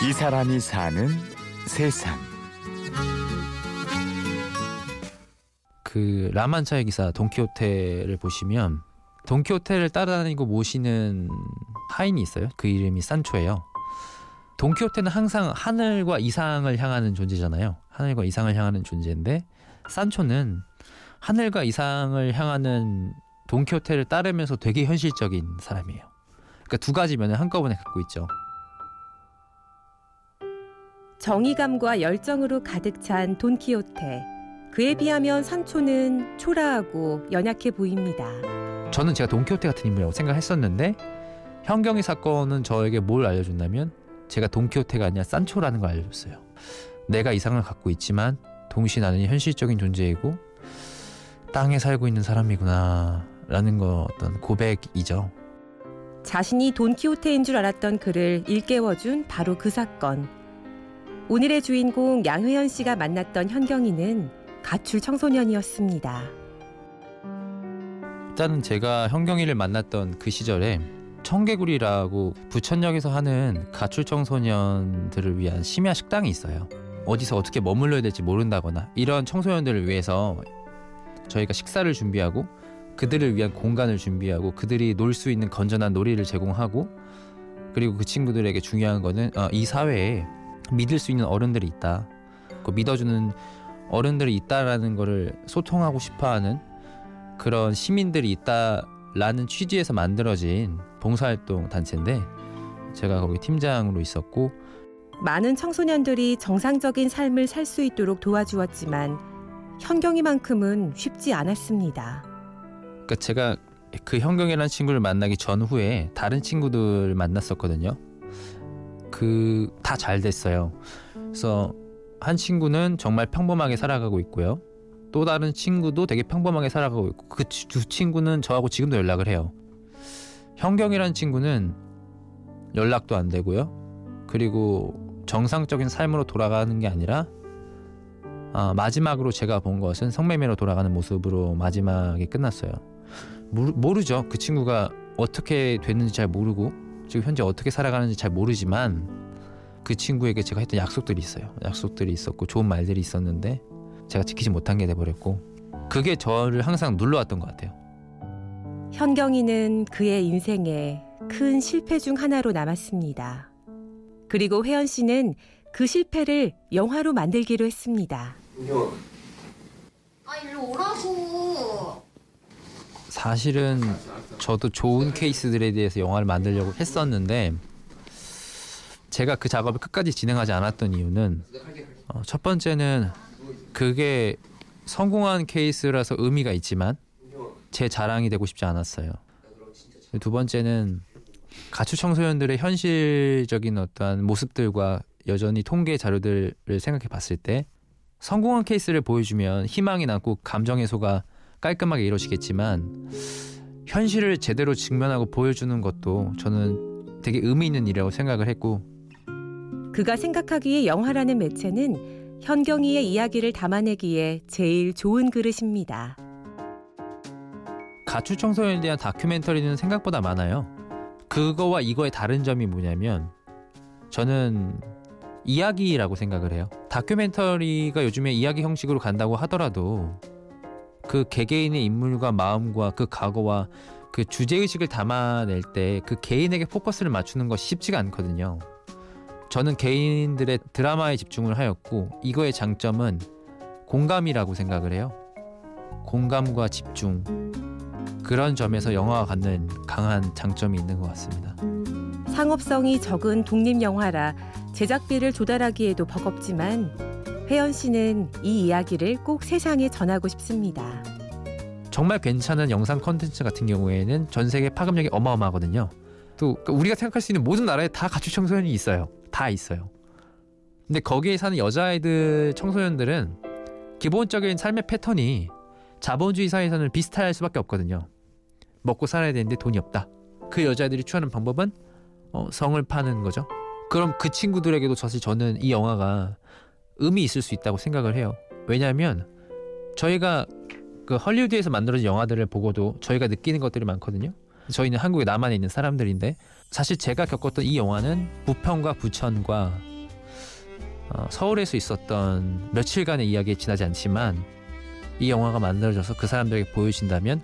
이 사람이 사는 세상. 그 라만차의 기사 돈키호테를 보시면 돈키호테를 따라다니고 모시는 하인이 있어요. 그 이름이 산초예요. 돈키호테는 항상 하늘과 이상을 향하는 존재잖아요. 하늘과 이상을 향하는 존재인데 산초는 하늘과 이상을 향하는 돈키호테를 따르면서 되게 현실적인 사람이에요. 그러니까 두 가지 면을 한꺼번에 갖고 있죠. 정의감과 열정으로 가득 찬 돈키호테. 그에 비하면 산초는 초라하고 연약해 보입니다. 저는 제가 돈키호테 같은 인물이라고 생각했었는데 현경의 사건은 저에게 뭘 알려줬냐면 제가 돈키호테가 아니라 산초라는 걸 알려줬어요. 내가 이상을 갖고 있지만 동시에 나는 현실적인 존재이고 땅에 살고 있는 사람이구나 라는 거 어떤 고백이죠. 자신이 돈키호테인 줄 알았던 그를 일깨워준 바로 그 사건. 오늘의 주인공 양회연 씨가 만났던 현경이는 가출 청소년이었습니다. 일단은 제가 현경이를 만났던 그 시절에 청개구리라고 부천역에서 하는 가출 청소년들을 위한 심야 식당이 있어요. 어디서 어떻게 머물러야 될지 모른다거나 이런 청소년들을 위해서 저희가 식사를 준비하고 그들을 위한 공간을 준비하고 그들이 놀 수 있는 건전한 놀이를 제공하고 그리고 그 친구들에게 중요한 거는 어, 이 사회에 믿을 수 있는 어른들이 있다. 그 믿어주는 어른들이 있다라는 거를 소통하고 싶어하는 그런 시민들이 있다라는 취지에서 만들어진 봉사활동 단체인데 제가 거기 팀장으로 있었고 많은 청소년들이 정상적인 삶을 살 수 있도록 도와주었지만 현경이만큼은 쉽지 않았습니다. 그러니까 제가 그 현경이라는 친구를 만나기 전후에 다른 친구들 만났었거든요. 그 다 잘 됐어요. 그래서 한 친구는 정말 평범하게 살아가고 있고요. 또 다른 친구도 되게 평범하게 살아가고 있고 그 두 친구는 저하고 지금도 연락을 해요. 현경이라는 친구는 연락도 안 되고요. 그리고 정상적인 삶으로 돌아가는 게 아니라 아, 마지막으로 제가 본 것은 성매매로 돌아가는 모습으로 마지막에 끝났어요. 모르, 모르죠. 그 친구가 어떻게 됐는지 잘 모르고 지금 현재 어떻게 살아가는지 잘 모르지만 그 친구에게 제가 했던 약속들이 있어요. 약속들이 있었고 좋은 말들이 있었는데 제가 지키지 못한 게 돼버렸고 그게 저를 항상 눌러왔던 것 같아요. 현경이는 그의 인생에 큰 실패 중 하나로 남았습니다. 그리고 혜연 씨는 그 실패를 영화로 만들기로 했습니다. 아 일로 오라고. 사실은 저도 좋은 케이스들에 대해서 영화를 만들려고 했었는데 제가 그 작업을 끝까지 진행하지 않았던 이유는 어, 첫 번째는 그게 성공한 케이스라서 의미가 있지만 제 자랑이 되고 싶지 않았어요. 두 번째는 가출 청소년들의 현실적인 어떠한 모습들과 여전히 통계 자료들을 생각해 봤을 때 성공한 케이스를 보여주면 희망이 남고 감정 해소가 깔끔하게 이루어지겠지만 현실을 제대로 직면하고 보여주는 것도 저는 되게 의미 있는 일이라고 생각을 했고 그가 생각하기에 영화라는 매체는 현경이의 이야기를 담아내기에 제일 좋은 그릇입니다. 가출 청소년에 대한 다큐멘터리는 생각보다 많아요. 그거와 이거의 다른 점이 뭐냐면 저는 이야기라고 생각을 해요. 다큐멘터리가 요즘에 이야기 형식으로 간다고 하더라도 그 개개인의 인물과 마음과 그 과거와 그 주제 의식을 담아낼 때 그 개인에게 포커스를 맞추는 것이 쉽지가 않거든요. 저는 개인들의 드라마에 집중을 하였고 이거의 장점은 공감이라고 생각을 해요. 공감과 집중 그런 점에서 영화가 갖는 강한 장점이 있는 것 같습니다. 상업성이 적은 독립 영화라 제작비를 조달하기에도 버겁지만 혜연 씨는 이 이야기를 꼭 세상에 전하고 싶습니다. 정말 괜찮은 영상 컨텐츠 같은 경우에는 전 세계 파급력이 어마어마하거든요. 또 그러니까 우리가 생각할 수 있는 모든 나라에 다 가출 청소년이 있어요. 다 있어요. 근데 거기에 사는 여자아이들 청소년들은 기본적인 삶의 패턴이 자본주의 사회에서는 비슷할 수밖에 없거든요. 먹고 살아야 되는데 돈이 없다. 그 여자애들이 취하는 방법은 어, 성을 파는 거죠. 그럼 그 친구들에게도 사실 저는 이 영화가 의미 있을 수 있다고 생각을 해요. 왜냐하면 저희가 그 헐리우드에서 만들어진 영화들을 보고도 저희가 느끼는 것들이 많거든요. 저희는 한국에 남한에 있는 사람들인데 사실 제가 겪었던 이 영화는 부평과 부천과 어, 서울에서 있었던 며칠간의 이야기에 지나지 않지만 이 영화가 만들어져서 그 사람들에게 보여진다면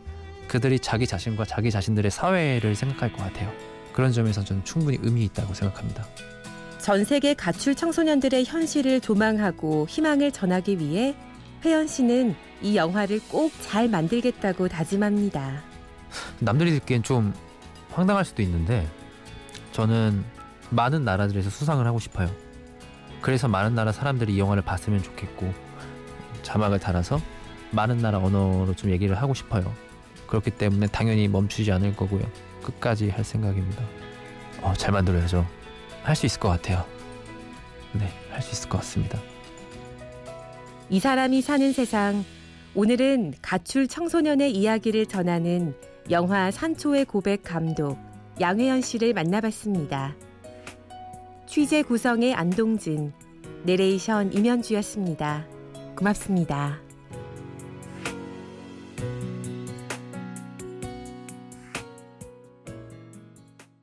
그들이 자기 자신과 자기 자신들의 사회를 생각할 것 같아요. 그런 점에서 저는 충분히 의미 있다고 생각합니다. 전 세계 가출 청소년들의 현실을 조망하고 희망을 전하기 위해 혜연 씨는 이 영화를 꼭 잘 만들겠다고 다짐합니다. 남들이 듣기엔 좀 황당할 수도 있는데 저는 많은 나라들에서 수상을 하고 싶어요. 그래서 많은 나라 사람들이 이 영화를 봤으면 좋겠고 자막을 달아서 많은 나라 언어로 좀 얘기를 하고 싶어요. 그렇기 때문에 당연히 멈추지 않을 거고요. 끝까지 할 생각입니다. 어, 잘 만들어야죠. 할 수 있을 것 같아요. 네, 할 수 있을 것 같습니다. 이 사람이 사는 세상. 오늘은 가출 청소년의 이야기를 전하는 영화 산초의 고백 감독 양혜연 씨를 만나봤습니다. 취재 구성의 안동진, 내레이션 임현주였습니다. 고맙습니다.